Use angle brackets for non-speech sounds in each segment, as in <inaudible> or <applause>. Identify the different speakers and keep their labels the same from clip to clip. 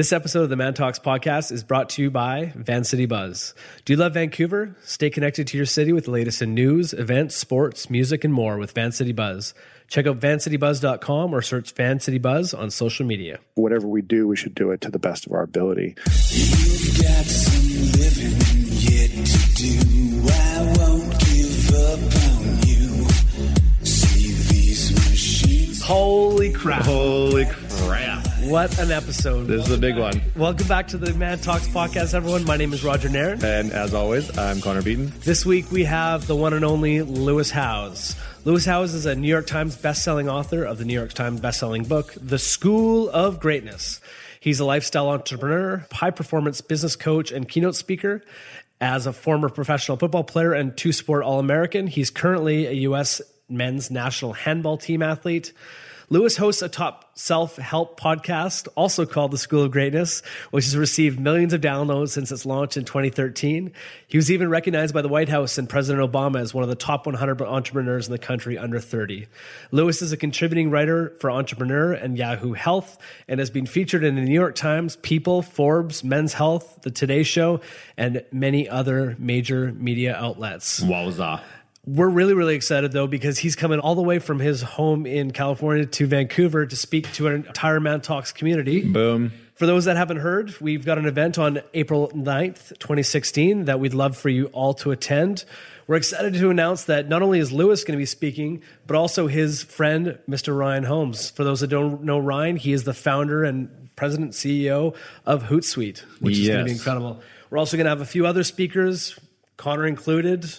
Speaker 1: This episode of the Man Talks podcast is brought to you by Van City Buzz. Do you love Vancouver? Stay connected to your city with the latest in news, events, sports, music, and more with Van City Buzz. Check out vancitybuzz.com or search Van City Buzz on social media.
Speaker 2: Whatever we do, we should do it to the best of our ability.
Speaker 3: You've got some living yet to do. I won't give up on you. See these machines.
Speaker 1: Holy crap.
Speaker 4: Holy crap.
Speaker 1: What an episode.
Speaker 4: This is a big one.
Speaker 1: Welcome back to the Man Talks podcast, everyone. My name is Roger Nairn.
Speaker 4: And as always, I'm Connor Beaton.
Speaker 1: This week we have the one and only Lewis Howes. Lewis Howes is a New York Times bestselling author of the New York Times bestselling book, The School of Greatness. He's a lifestyle entrepreneur, high performance business coach, and keynote speaker. As a former professional football player and two sport All American, he's currently a U.S. men's national handball team athlete. Lewis hosts a top self help podcast, also called The School of Greatness, which has received millions of downloads since its launch in 2013. He was even recognized by the White House and President Obama as one of the top 100 entrepreneurs in the country under 30. Lewis is a contributing writer for Entrepreneur and Yahoo Health and has been featured in the New York Times, People, Forbes, Men's Health, The Today Show, and many other major media outlets.
Speaker 4: Wowza.
Speaker 1: We're really, really excited though because he's coming all the way from his home in California to Vancouver to speak to an entire Man Talks community.
Speaker 4: Boom.
Speaker 1: For those that haven't heard, we've got an event on April 9th, 2016 that we'd love for you all to attend. We're excited to announce that not only is Lewis going to be speaking, but also his friend, Mr. Ryan Holmes. For those that don't know Ryan, he is the founder and president CEO of Hootsuite, which is going to be incredible. We're also going to have a few other speakers, Connor included,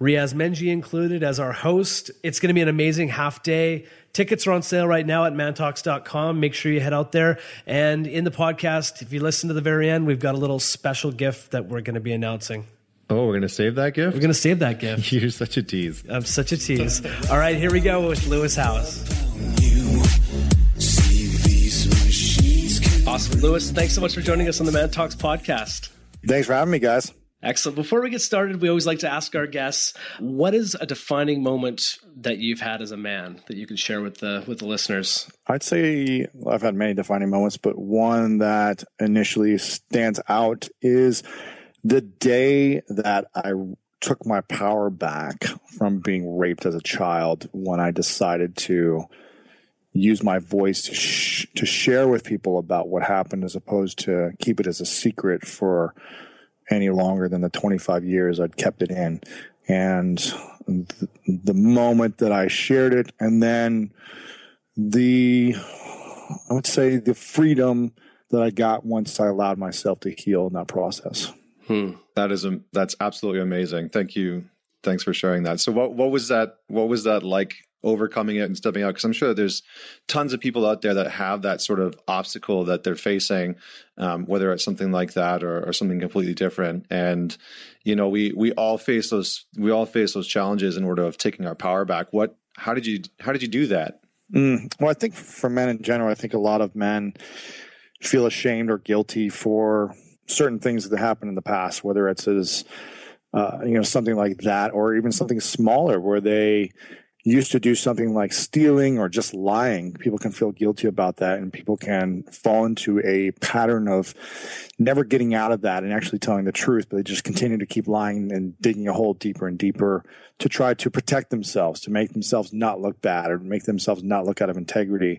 Speaker 1: Riaz Meghji included as our host. It's going to be an amazing half day. Tickets are on sale right now at mantalks.com. Make sure you head out there. And in the podcast, if you listen to the very end, we've got a little special gift that we're going to be announcing.
Speaker 4: Oh, we're going to save that gift?
Speaker 1: We're going to save that gift. <laughs>
Speaker 4: You're such a tease.
Speaker 1: I'm such a tease. All right, here we go with Lewis Howes.
Speaker 3: You see these machines can
Speaker 1: Awesome. Lewis, thanks so much for joining us on the Man Talks podcast.
Speaker 2: Thanks for having me, guys.
Speaker 1: Excellent. Before we get started, we always like to ask our guests, what is a defining moment that you've had as a man that you can share with the with the listeners?
Speaker 2: I'd say I've had many defining moments, but one that initially stands out is the day that I took my power back from being raped as a child when I decided to use my voice to, sh- to share with people about what happened as opposed to keep it as a secret for any longer than the 25 years I'd kept it in. And th- the moment that I shared it, and then the, I would say, the freedom that I got once I allowed myself to heal in that process. Hmm.
Speaker 4: That is a, that's absolutely amazing. Thank you. Thanks for sharing that. So what what was that what was that like overcoming it and stepping out because I'm sure there's tons of people out there that have that sort of obstacle that they're facing um, whether it's something like that or, or something completely different and you know we we all face those we all face those challenges in order of taking our power back what how did you how did you do that
Speaker 2: Mm. Well, I think for men in general, I think a lot of men feel ashamed or guilty for certain things that happened in the past, whether it's as uh, you know something like that, or even something smaller where they used to do something like stealing or just lying. People can feel guilty about that, and people can fall into a pattern of never getting out of that and actually telling the truth, but they just continue to keep lying and digging a hole deeper and deeper to try to protect themselves, to make themselves not look bad or make themselves not look out of integrity.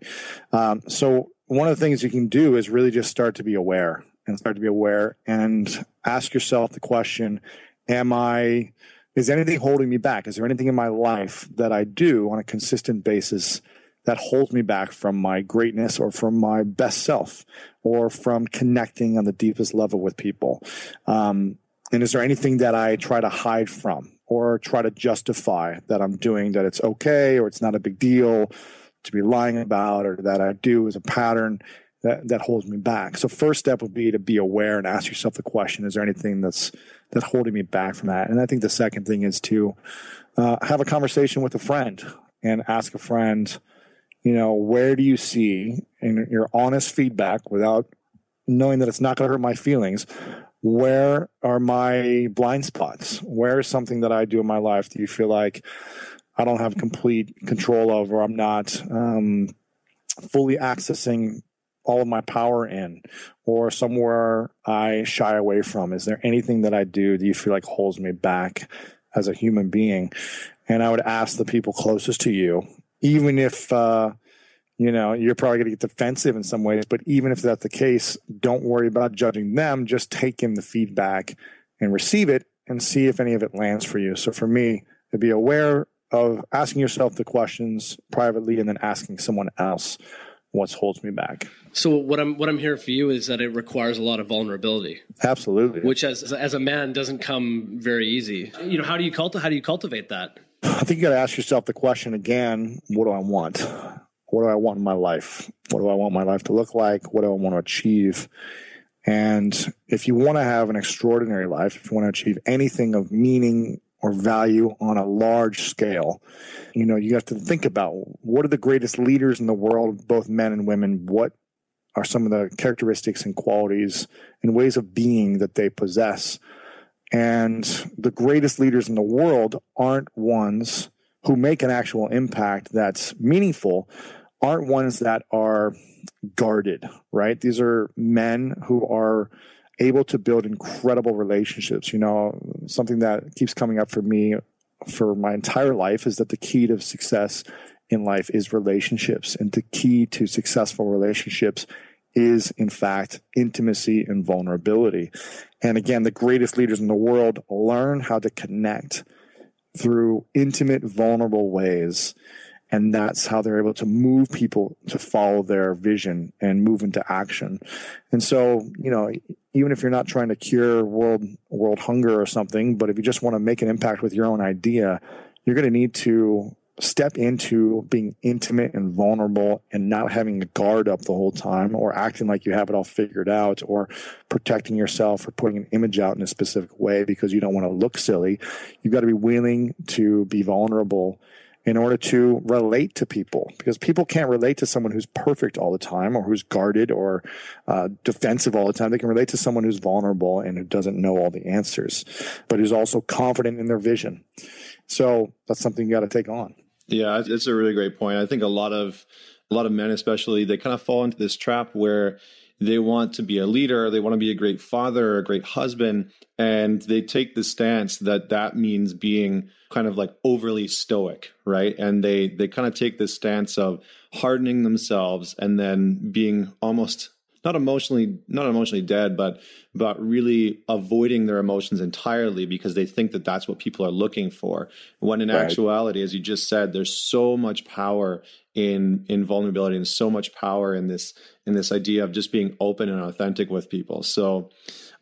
Speaker 2: Um, so one of the things you can do is really just start to be aware and start to be aware and ask yourself the question, am I, is anything holding me back? Is there anything in my life that I do on a consistent basis that holds me back from my greatness or from my best self or from connecting on the deepest level with people? Um, and is there anything that I try to hide from or try to justify that I'm doing that it's okay or it's not a big deal to be lying about or that I do as a pattern that, that holds me back? So first step would be to be aware and ask yourself the question, is there anything that's that's holding me back from that? And I think the second thing is to uh, have a conversation with a friend and ask a friend, you know, where do you see in your honest feedback without knowing that it's not going to hurt my feelings, where are my blind spots? Where is something that I do in my life that you feel like I don't have complete control of, or I'm not um, fully accessing all of my power in or somewhere I shy away from? Is there anything that I do do you feel like holds me back as a human being? And I would ask the people closest to you, even if, uh, you know, you're probably going to get defensive in some ways, but even if that's the case, don't worry about judging them. Just take in the feedback and receive it and see if any of it lands for you. So for me, to be aware of asking yourself the questions privately and then asking someone else what holds me back.
Speaker 1: So what I'm what I'm hearing for you is that it requires a lot of vulnerability,
Speaker 2: Absolutely.
Speaker 1: which as as a man doesn't come very easy. You know, how do you cultivate how do you cultivate that?
Speaker 2: I think you got to ask yourself the question again what do I want? What do I want in my life? What do I want my life to look like? What do I want to achieve? And if you want to have an extraordinary life, if you want to achieve anything of meaning or value on a large scale, you know, you have to think about what are the greatest leaders in the world, both men and women? What are some of the characteristics and qualities and ways of being that they possess? And the greatest leaders in the world aren't ones who make an actual impact that's meaningful, aren't ones that are guarded, right? These are men who are able to build incredible relationships. You know, something that keeps coming up for me for my entire life is that the key to success in life is relationships. And the key to successful relationships is, in fact, intimacy and vulnerability. And again, the greatest leaders in the world learn how to connect through intimate, vulnerable ways. And that's how they're able to move people to follow their vision and move into action. And so, you know, even if you're not trying to cure world world hunger or something, but if you just want to make an impact with your own idea, you're going to need to step into being intimate and vulnerable and not having a guard up the whole time or acting like you have it all figured out or protecting yourself or putting an image out in a specific way because you don't want to look silly. You've got to be willing to be vulnerable in order to relate to people because people can't relate to someone who's perfect all the time or who's guarded or uh, defensive all the time. They can relate to someone who's vulnerable and who doesn't know all the answers, but who's also confident in their vision. So that's something you got to take on.
Speaker 4: Yeah, it's a really great point. I think a lot of a lot of men, especially, they kind of fall into this trap where they want to be a leader, they want to be a great father, a great husband, and they take the stance that that means being kind of like overly stoic, right? And they they kind of take this stance of hardening themselves and then being almost not emotionally not emotionally dead but but really avoiding their emotions entirely because they think that that's what people are looking for when in
Speaker 2: Right.
Speaker 4: actuality as you just said there's so much power in in vulnerability and so much power in this in this idea of just being open and authentic with people so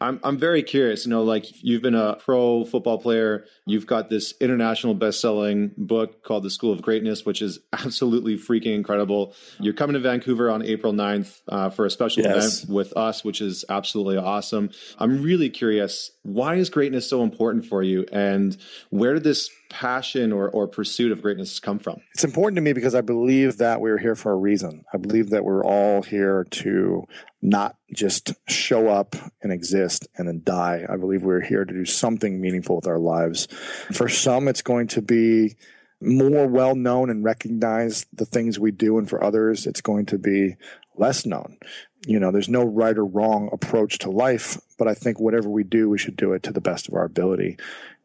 Speaker 4: I'm I'm very curious. You know, like you've been a pro football player. You've got this international best-selling book called The School of Greatness, which is <laughs> absolutely freaking incredible. You're coming to Vancouver on April 9th uh, for a special
Speaker 2: Yes.
Speaker 4: event with us, which is absolutely awesome. I'm really curious. Why is greatness so important for you, and where did this passion or or pursuit of greatness come from?
Speaker 2: It's important to me because I believe that we're here for a reason. I believe that we're all here to not just show up and exist and then die. I believe we're here to do something meaningful with our lives. For some, it's going to be more well known and recognize the things we do. And for others, it's going to be less known. You know, there's no right or wrong approach to life, but I think whatever we do, we should do it to the best of our ability.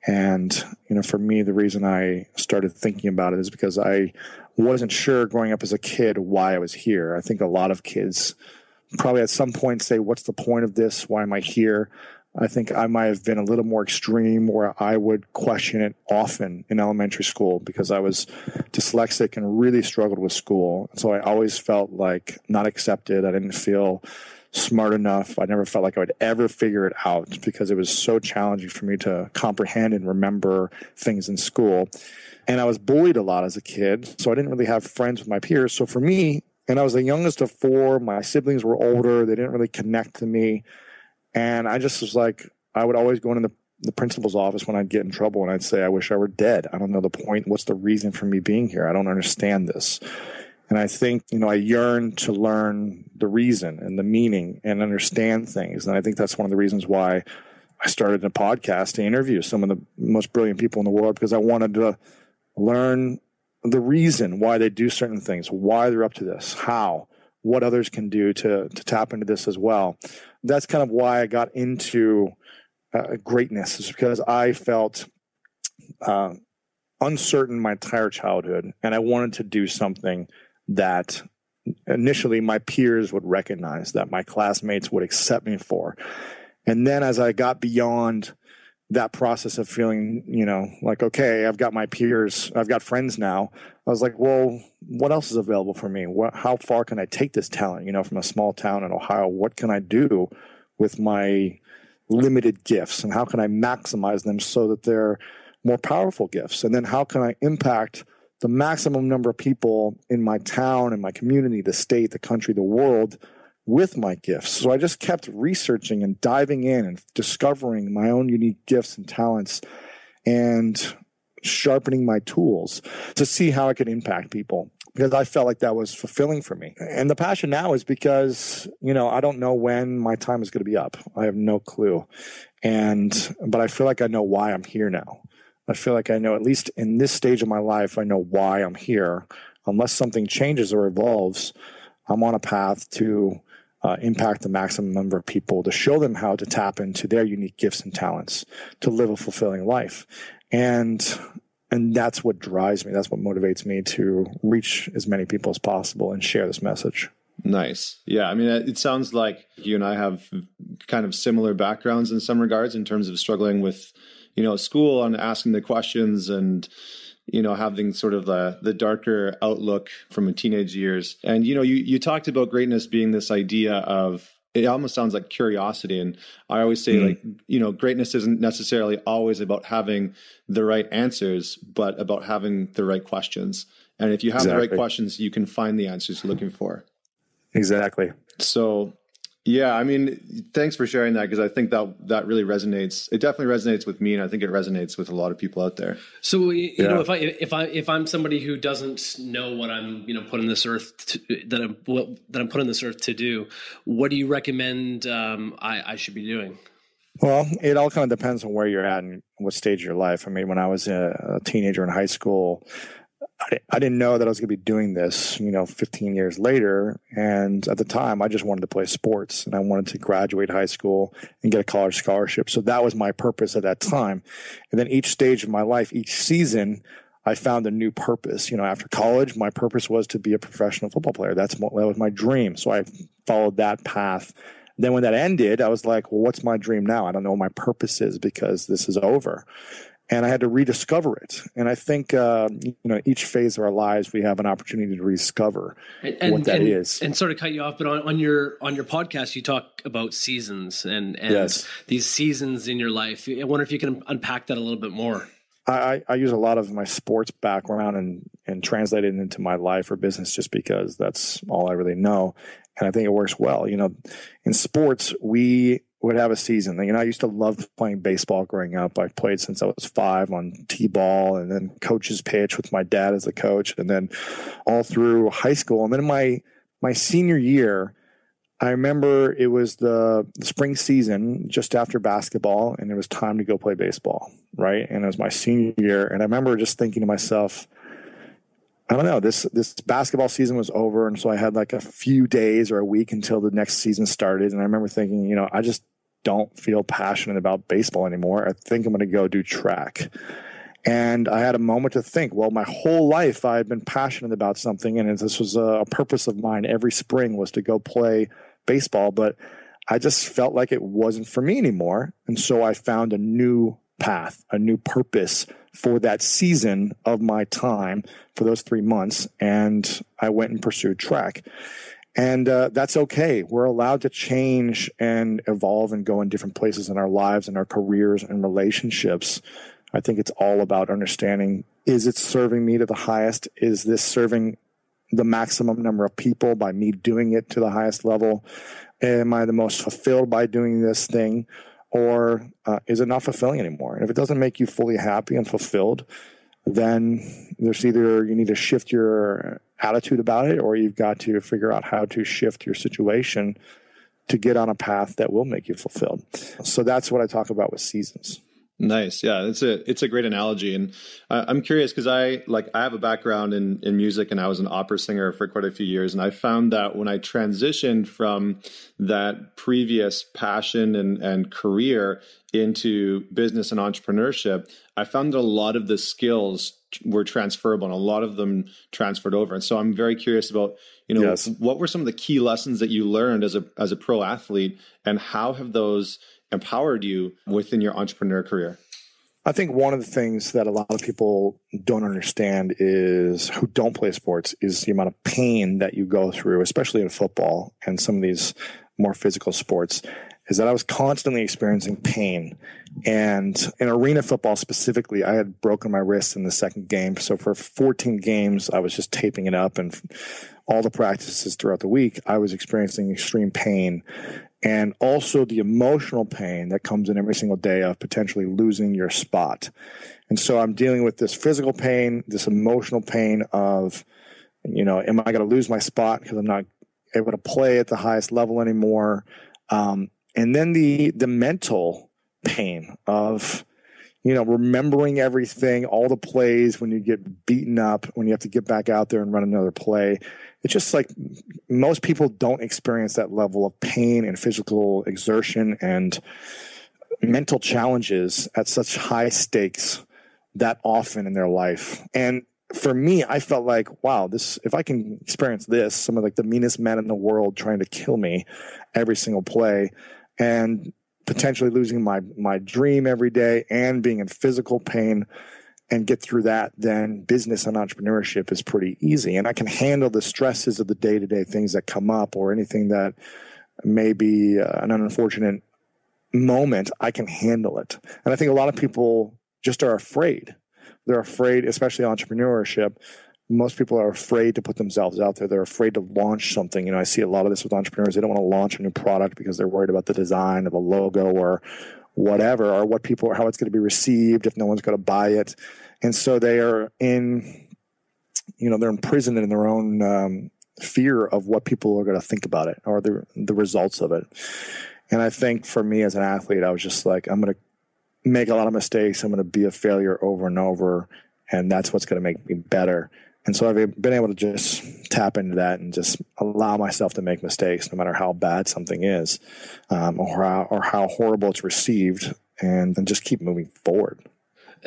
Speaker 2: And, you know, for me, the reason I started thinking about it is because I wasn't sure growing up as a kid why I was here. I think a lot of kids probably at some point say, What's the point of this? Why am I here? I think I might have been a little more extreme where I would question it often in elementary school because I was dyslexic and really struggled with school. So I always felt like not accepted. I didn't feel smart enough. I never felt like I would ever figure it out because it was so challenging for me to comprehend and remember things in school. And I was bullied a lot as a kid. So I didn't really have friends with my peers. So for me, and I was the youngest of four, my siblings were older. They didn't really connect to me. And I just was like, I would always go into the, the principal's office when I'd get in trouble and I'd say, I wish I were dead. I don't know the point. What's the reason for me being here? I don't understand this. And I think, you know, I yearn to learn the reason and the meaning and understand things. And I think that's one of the reasons why I started a podcast to interview some of the most brilliant people in the world because I wanted to learn the reason why they do certain things, why they're up to this, how, what others can do to to tap into this as well. That's kind of why I got into uh, greatness, is because I felt uh, uncertain my entire childhood, and I wanted to do something that initially my peers would recognize, that my classmates would accept me for, and then as I got beyond that process of feeling, you know, like, okay, I've got my peers, I've got friends now. I was like, well, what else is available for me? What, how far can I take this talent? You know, from a small town in Ohio, what can I do with my limited gifts and how can I maximize them so that they're more powerful gifts? And then how can I impact the maximum number of people in my town, in my community, the state, the country, the world with my gifts. So I just kept researching and diving in and discovering my own unique gifts and talents and sharpening my tools to see how I could impact people because I felt like that was fulfilling for me. And the passion now is because, you know, I don't know when my time is going to be up. I have no clue. And, but I feel like I know why I'm here now. I feel like I know, at least in this stage of my life, I know why I'm here. Unless something changes or evolves, I'm on a path to uh, impact the maximum number of people, to show them how to tap into their unique gifts and talents to live a fulfilling life. And and that's what drives me. That's what motivates me to reach as many people as possible and share this message.
Speaker 4: Nice. Yeah. I mean, it sounds like you and I have kind of similar backgrounds in some regards in terms of struggling with, you know, school and asking the questions and, you know, having sort of the the darker outlook from a teenage years. And you know, you you talked about greatness being this idea of it almost sounds like curiosity and i always say mm. like you know greatness isn't necessarily always about having the right answers but about having the right questions and if you have exactly. the right questions you can find the answers you're looking for
Speaker 2: exactly
Speaker 4: so yeah, I mean, thanks for sharing that because I think that that really resonates. It definitely resonates with me, and I think it resonates with a lot of people out there.
Speaker 1: So you yeah. know, if I if I if I'm somebody who doesn't know what I'm you know put on this earth to, that I'm what, that I'm put on this earth to do, what do you recommend um, I, I should be doing?
Speaker 2: Well, it all kind of depends on where you're at and what stage of your life. I mean, when I was a, teenager in high school, I, didn't know that I was going to be doing this, you know, 15 years later. And at the time, I just wanted to play sports and I wanted to graduate high school and get a college scholarship. So that was my purpose at that time. And then each stage of my life, each season, I found a new purpose. You know, after college, my purpose was to be a professional football player. That's that was my dream. So I followed that path. Then when that ended, I was like, well, what's my dream now? I don't know what my purpose is because this is over and I had to rediscover it. And I think uh, you know each phase of our lives we have an opportunity to rediscover and, and, what that
Speaker 1: and,
Speaker 2: is.
Speaker 1: and, sort of cut you off, but on, on, your on your podcast you talk about seasons and and yes. these seasons in your life. I wonder if you can unpack that a little bit more.
Speaker 2: I, I use a lot of my sports background and and translate it into my life or business just because that's all I really know, and I think it works well. You know, in sports we would have a season. You know, I used to love playing baseball growing up. I played since I was five on t-ball and then coach's pitch with my dad as the coach and then all through high school. And then my, my senior year, I remember it was the spring season just after basketball and it was time to go play baseball. Right. And it was my senior year. And I remember just thinking to myself, I don't know. This this basketball season was over, and so I had like a few days or a week until the next season started. And I remember thinking, you know, I just don't feel passionate about baseball anymore. I think I'm going to go do track. And I had a moment to think, well, my whole life I had been passionate about something, and this was a purpose of mine every spring was to go play baseball, but I just felt like it wasn't for me anymore. And so I found a new path, a new purpose for that season of my time for those three months. And I went and pursued track. And uh, that's okay. We're allowed to change and evolve and go in different places in our lives and our careers and relationships. I think it's all about understanding is it serving me to the highest? Is this serving the maximum number of people by me doing it to the highest level? Am I the most fulfilled by doing this thing? Or uh, is it not fulfilling anymore? And if it doesn't make you fully happy and fulfilled, then there's either you need to shift your attitude about it or you've got to figure out how to shift your situation to get on a path that will make you fulfilled. So that's what I talk about with seasons.
Speaker 4: Nice. Yeah, it's a it's a great analogy, and uh, I'm curious because I like I have a background in in music, and I was an opera singer for quite a few years, and I found that when I transitioned from that previous passion and and career into business and entrepreneurship, I found that a lot of the skills were transferable, and a lot of them transferred over. And so I'm very curious about you know
Speaker 2: Yes.
Speaker 4: what were some of the key lessons that you learned as a as a pro athlete, and how have those empowered you within your entrepreneur career?
Speaker 2: I think one of the things that a lot of people don't understand is who don't play sports is the amount of pain that you go through, especially in football and some of these more physical sports. Is that I was constantly experiencing pain. And in arena football specifically, I had broken my wrist in the second game. So for 14 games, I was just taping it up. And all the practices throughout the week, I was experiencing extreme pain and also the emotional pain that comes in every single day of potentially losing your spot. And so I'm dealing with this physical pain, this emotional pain of, you know, am I going to lose my spot because I'm not able to play at the highest level anymore? Um, and then the the mental pain of, you know, remembering everything, all the plays when you get beaten up, when you have to get back out there and run another play. It's just like most people don't experience that level of pain and physical exertion and mental challenges at such high stakes that often in their life. And for me, I felt like, wow, this if I can experience this, some of like the meanest men in the world trying to kill me every single play and potentially losing my my dream every day and being in physical pain and get through that, then business and entrepreneurship is pretty easy. And I can handle the stresses of the day to day things that come up or anything that may be uh, an unfortunate moment. I can handle it. And I think a lot of people just are afraid. They're afraid, especially entrepreneurship. Most people are afraid to put themselves out there. They're afraid to launch something. You know, I see a lot of this with entrepreneurs. They don't want to launch a new product because they're worried about the design of a logo or whatever, or what people, how it's going to be received if no one's going to buy it. And so they are in, you know, they're imprisoned in their own um, fear of what people are going to think about it or the the results of it. And I think for me as an athlete, I was just like, I'm going to make a lot of mistakes. I'm going to be a failure over and over, and that's what's going to make me better. And so I've been able to just tap into that and just allow myself to make mistakes, no matter how bad something is, um, or how or how horrible it's received, and then just keep moving forward.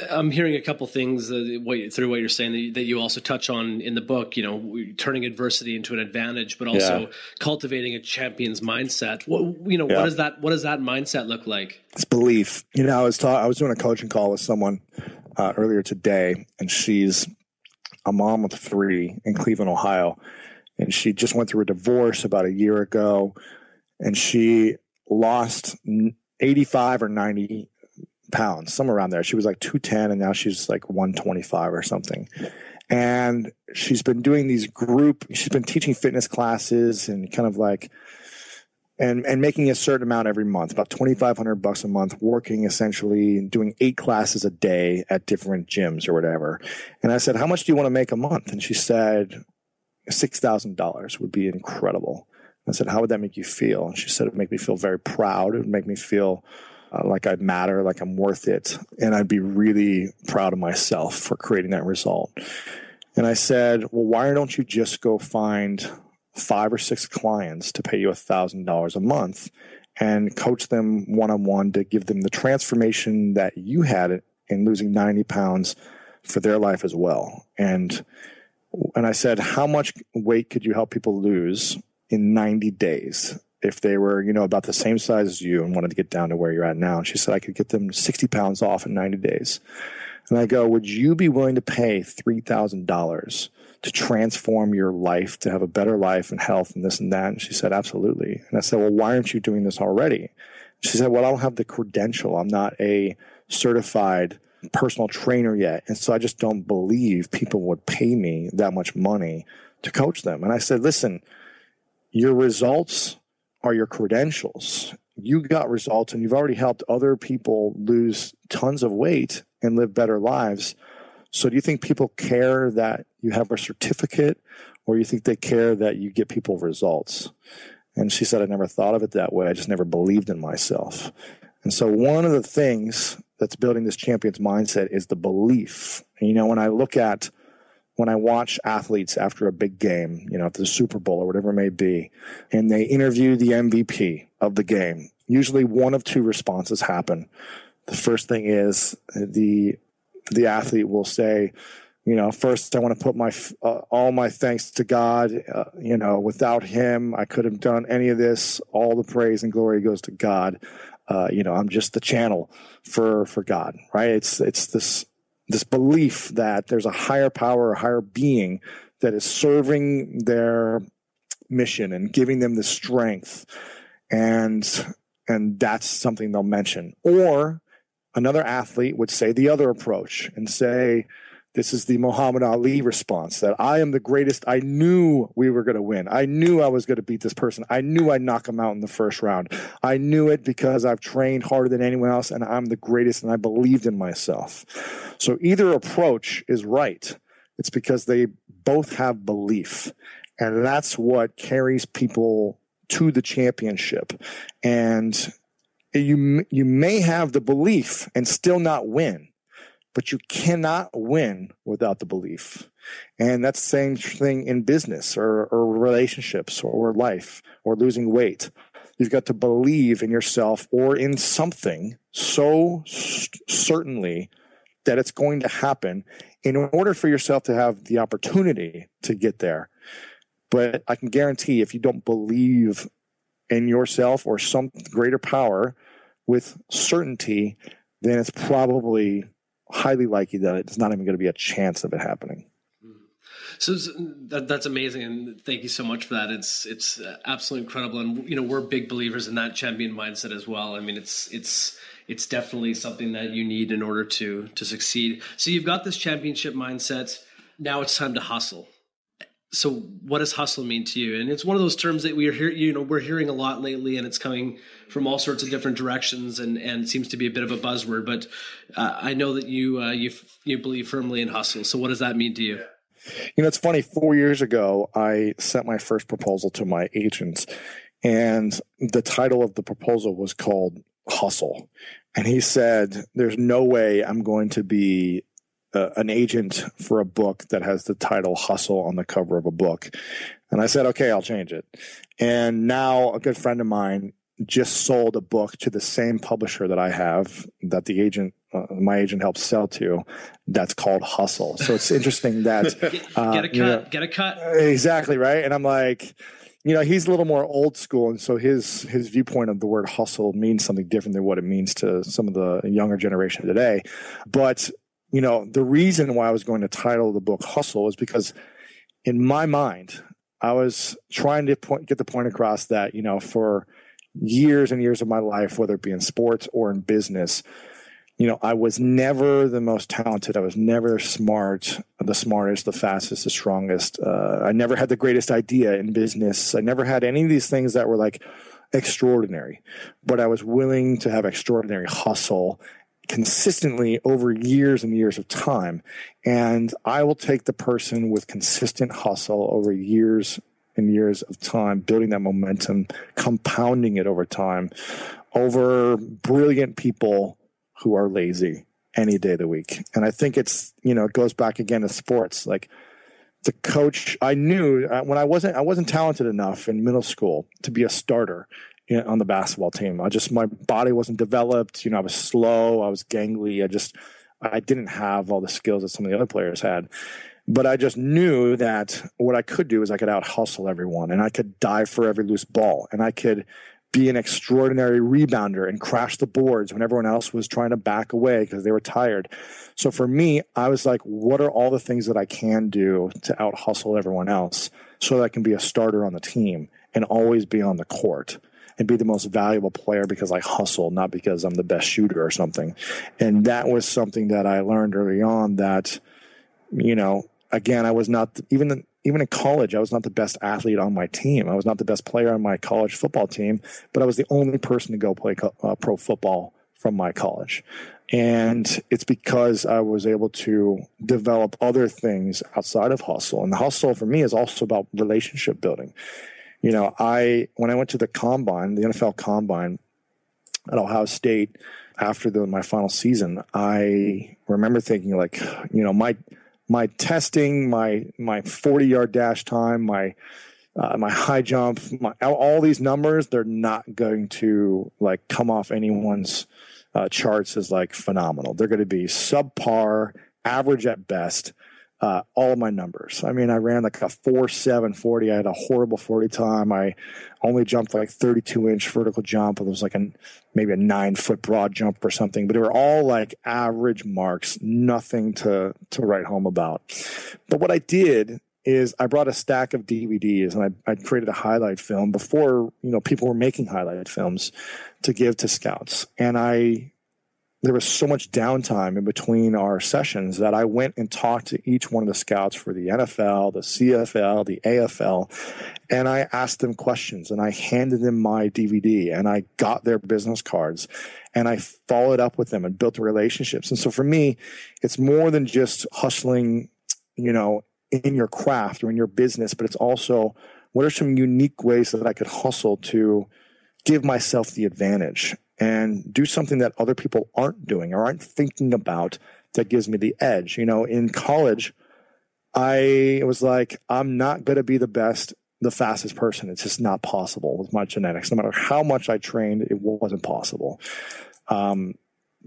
Speaker 1: I'm hearing a couple things uh, what, through what you're saying that you, that you also touch on in the book. You know, turning adversity into an advantage, but also
Speaker 2: Yeah.
Speaker 1: cultivating a champion's mindset. What you know,
Speaker 2: Yeah.
Speaker 1: what does that what does that mindset look like?
Speaker 2: It's belief. You know, I was ta- I was doing a coaching call with someone uh, earlier today, and she's a mom of three in Cleveland, Ohio, and she just went through a divorce about a year ago, and she lost 85 or 90 pounds, somewhere around there. She was like 210, and now she's like 125 or something. And she's been doing these group, she's been teaching fitness classes and kind of like and and making a certain amount every month, about twenty five hundred bucks a month, working essentially doing eight classes a day at different gyms or whatever. And I said, "How much do you want to make a month?" And she said, six thousand dollars would be incredible." I said, "How would that make you feel?" And she said, "It would make me feel very proud. It would make me feel." Uh, like I matter, like I'm worth it, and I'd be really proud of myself for creating that result. And I said, "Well, why don't you just go find five or six clients to pay you a thousand dollars a month and coach them one on one to give them the transformation that you had in losing 90 pounds for their life as well. And and I said, how much weight could you help people lose in 90 days if they were, you know, about the same size as you and wanted to get down to where you're at now? And she said, I could get them 60 pounds off in 90 days. And I go, would you be willing to pay $3,000 to transform your life, to have a better life and health and this and that? And she said, absolutely. And I said, well, why aren't you doing this already? She said, well, I don't have the credential. I'm not a certified personal trainer yet. And so I just don't believe people would pay me that much money to coach them. And I said, listen, your results are your credentials. You got results and you've already helped other people lose tons of weight and live better lives. So do you think people care that you have a certificate or you think they care that you get people results? And she said, I never thought of it that way. I just never believed in myself. And so one of the things that's building this champion's mindset is the belief. And, you know, when I look at when I watch athletes after a big game, you know, at the Super Bowl or whatever it may be, and they interview the MVP of the game, usually one of two responses happen. The first thing is the the athlete will say, you know, first I want to put my uh, all my thanks to God. Uh, you know, without Him, I could have done any of this. All the praise and glory goes to God. Uh, you know, I'm just the channel for for God, right? It's it's this this belief that there's a higher power, a higher being that is serving their mission and giving them the strength, and and that's something they'll mention. Or another athlete would say the other approach and say this is the Muhammad Ali response that I am the greatest. I knew we were going to win. I knew I was going to beat this person. I knew I'd knock him out in the first round. I knew it because I've trained harder than anyone else and I'm the greatest and I believed in myself. So either approach is right. It's because they both have belief. And that's what carries people to the championship. And you you may have the belief and still not win but you cannot win without the belief. And that's the same thing in business or, or relationships or life or losing weight. You've got to believe in yourself or in something so certainly that it's going to happen in order for yourself to have the opportunity to get there. But I can guarantee if you don't believe in yourself or some greater power with certainty, then it's probably highly likely that it's not even going to be a chance of it happening.
Speaker 1: So that, that's amazing, and thank you so much for that. It's it's absolutely incredible, and you know we're big believers in that champion mindset as well. I mean, it's it's it's definitely something that you need in order to to succeed. So you've got this championship mindset. Now it's time to hustle so what does hustle mean to you? And it's one of those terms that we are here you know we're hearing a lot lately and it's coming from all sorts of different directions and and seems to be a bit of a buzzword but uh, i know that you uh, you you believe firmly in hustle. So what does that mean to you?
Speaker 2: You know it's funny 4 years ago i sent my first proposal to my agents and the title of the proposal was called hustle. And he said there's no way i'm going to be uh, an agent for a book that has the title Hustle on the cover of a book. And I said, okay, I'll change it. And now a good friend of mine just sold a book to the same publisher that I have that the agent, uh, my agent helps sell to. That's called Hustle. So it's interesting that <laughs>
Speaker 1: uh, get a cut, you know, get a cut.
Speaker 2: Exactly right. And I'm like, you know, he's a little more old school, and so his his viewpoint of the word hustle means something different than what it means to some of the younger generation today. But you know, the reason why I was going to title the book Hustle is because in my mind, I was trying to point, get the point across that, you know, for years and years of my life, whether it be in sports or in business, you know, I was never the most talented. I was never smart, the smartest, the fastest, the strongest. Uh, I never had the greatest idea in business. I never had any of these things that were like extraordinary, but I was willing to have extraordinary hustle consistently over years and years of time. And I will take the person with consistent hustle over years and years of time, building that momentum, compounding it over time, over brilliant people who are lazy any day of the week. And I think it's, you know, it goes back again to sports. Like the coach, I knew uh, when I wasn't, I wasn't talented enough in middle school to be a starter on the basketball team. I just my body wasn't developed. You know, I was slow. I was gangly. I just I didn't have all the skills that some of the other players had. But I just knew that what I could do is I could out hustle everyone, and I could dive for every loose ball, and I could be an extraordinary rebounder and crash the boards when everyone else was trying to back away because they were tired. So for me, I was like, what are all the things that I can do to out hustle everyone else so that I can be a starter on the team and always be on the court? And be the most valuable player because I hustle, not because I'm the best shooter or something. And that was something that I learned early on that, you know, again, I was not even even in college, I was not the best athlete on my team. I was not the best player on my college football team, but I was the only person to go play uh, pro football from my college. And it's because I was able to develop other things outside of hustle. And the hustle for me is also about relationship building you know, I when I went to the combine, the NFL combine, at Ohio State after the, my final season, I remember thinking like, you know, my my testing, my my 40 yard dash time, my uh, my high jump, my, all these numbers, they're not going to like come off anyone's uh, charts as like phenomenal. They're going to be subpar, average at best uh, all my numbers. I mean, I ran like a four seven forty. I had a horrible forty time. I only jumped like thirty two inch vertical jump. It was like a maybe a nine foot broad jump or something. But they were all like average marks, nothing to to write home about. But what I did is I brought a stack of DVDs and I, I created a highlight film before you know people were making highlight films to give to scouts, and I there was so much downtime in between our sessions that I went and talked to each one of the scouts for the NFL, the CFL, the AFL, and I asked them questions and I handed them my DVD and I got their business cards and I followed up with them and built relationships. And so for me, it's more than just hustling, you know, in your craft or in your business, but it's also what are some unique ways that I could hustle to give myself the advantage and do something that other people aren't doing or aren't thinking about that gives me the edge. You know, in college, I was like, I'm not going to be the best, the fastest person. It's just not possible with my genetics. No matter how much I trained, it wasn't possible. Um,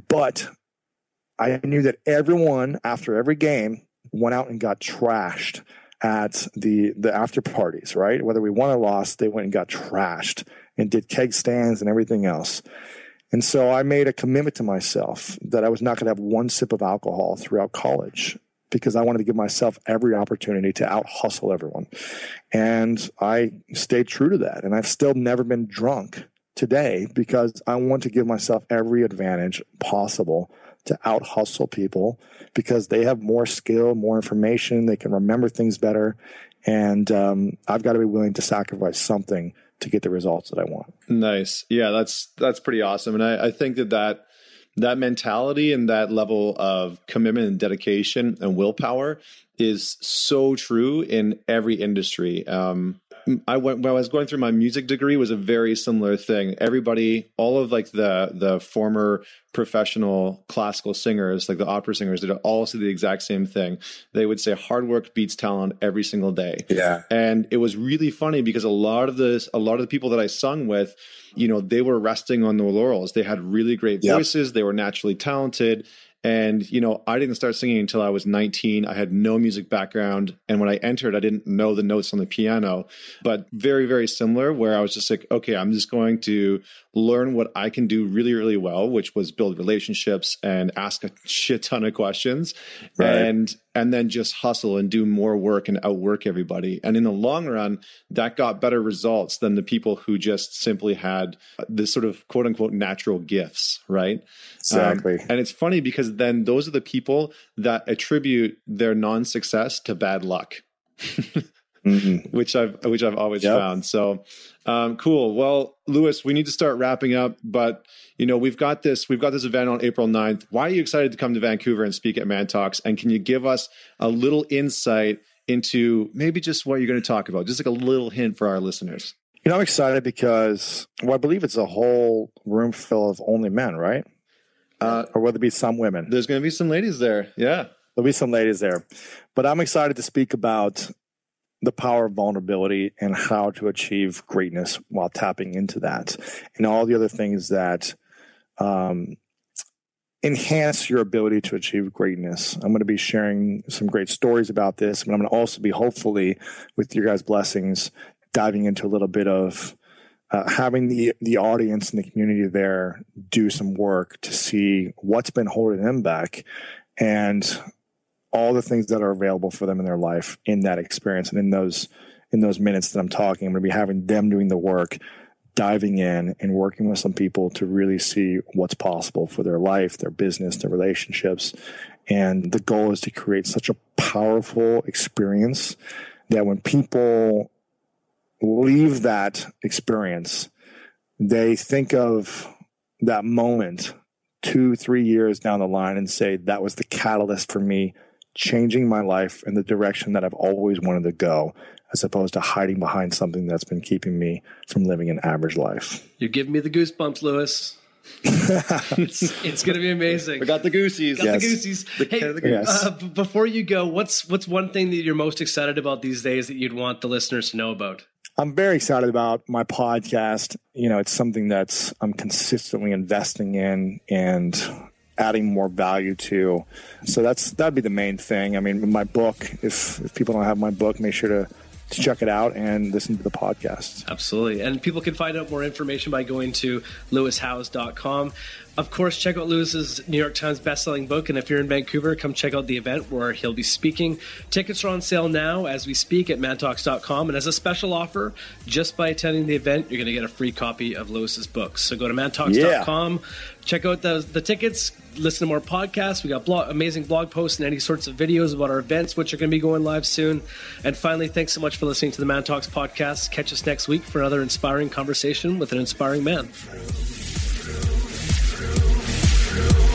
Speaker 2: but I knew that everyone after every game went out and got trashed at the the after parties, right? Whether we won or lost, they went and got trashed and did keg stands and everything else. And so I made a commitment to myself that I was not going to have one sip of alcohol throughout college because I wanted to give myself every opportunity to out hustle everyone. And I stayed true to that. And I've still never been drunk today because I want to give myself every advantage possible to out hustle people because they have more skill, more information, they can remember things better. And um, I've got to be willing to sacrifice something to get the results that I want.
Speaker 4: Nice. Yeah, that's that's pretty awesome. And I, I think that that that mentality and that level of commitment and dedication and willpower is so true in every industry. Um, I went when I was going through my music degree was a very similar thing. Everybody, all of like the the former professional classical singers, like the opera singers, did all say the exact same thing. They would say hard work beats talent every single day.
Speaker 2: Yeah.
Speaker 4: And it was really funny because a lot of this, a lot of the people that I sung with, you know, they were resting on their laurels. They had really great voices. Yep. They were naturally talented and, you know, I didn't start singing until I was 19. I had no music background. And when I entered, I didn't know the notes on the piano, but very, very similar, where I was just like, okay, I'm just going to learn what I can do really, really well, which was build relationships and ask a shit ton of questions. Right. And and then just hustle and do more work and outwork everybody. And in the long run, that got better results than the people who just simply had this sort of quote unquote natural gifts, right?
Speaker 2: Exactly. Um,
Speaker 4: and it's funny because then those are the people that attribute their non success to bad luck. <laughs> mm-hmm. <laughs> which I've which I've always yep. found. So um, cool. Well, Lewis, we need to start wrapping up, but you know we've got this we've got this event on April 9th. Why are you excited to come to Vancouver and speak at Man Talks? And can you give us a little insight into maybe just what you're going to talk about? Just like a little hint for our listeners.
Speaker 2: You know, I'm excited because well, I believe it's a whole room full of only men, right? Uh, or whether it be some women.
Speaker 4: There's going to be some ladies there. Yeah.
Speaker 2: There'll be some ladies there. But I'm excited to speak about the power of vulnerability and how to achieve greatness while tapping into that and all the other things that um, enhance your ability to achieve greatness. I'm going to be sharing some great stories about this, but I'm going to also be hopefully, with your guys' blessings, diving into a little bit of uh, having the the audience and the community there do some work to see what's been holding them back and all the things that are available for them in their life in that experience and in those in those minutes that I'm talking. I'm going to be having them doing the work, diving in and working with some people to really see what's possible for their life, their business, their relationships. And the goal is to create such a powerful experience that when people leave that experience, they think of that moment two, three years down the line and say, that was the catalyst for me changing my life in the direction that I've always wanted to go, as opposed to hiding behind something that's been keeping me from living an average life.
Speaker 1: You give me the goosebumps, Lewis. <laughs> it's, it's going to be amazing.
Speaker 4: We got the goosies.
Speaker 1: Got
Speaker 2: Yes.
Speaker 1: the goosies. hey,
Speaker 4: the
Speaker 2: Yes.
Speaker 1: uh, b- before you go, what's what's one thing that you're most excited about these days that you'd want the listeners to know about?
Speaker 2: I'm very excited about my podcast. You know, it's something that's I'm consistently investing in and adding more value to. So that's that'd be the main thing. I mean, my book. If if people don't have my book, make sure to to check it out and listen to the podcast.
Speaker 1: Absolutely. And people can find out more information by going to lewishowes.com. Of course, check out Lewis's New York Times bestselling book. And if you're in Vancouver, come check out the event where he'll be speaking. Tickets are on sale now as we speak at mantalks.com. And as a special offer, just by attending the event, you're going to get a free copy of Lewis's book. So go to mantalks.com, check out the, the tickets, listen to more podcasts. We got blog, amazing blog posts and any sorts of videos about our events, which are going to be going live soon. And finally, thanks so much for listening to the Man Talks podcast. Catch us next week for another inspiring conversation with an inspiring man. Crew.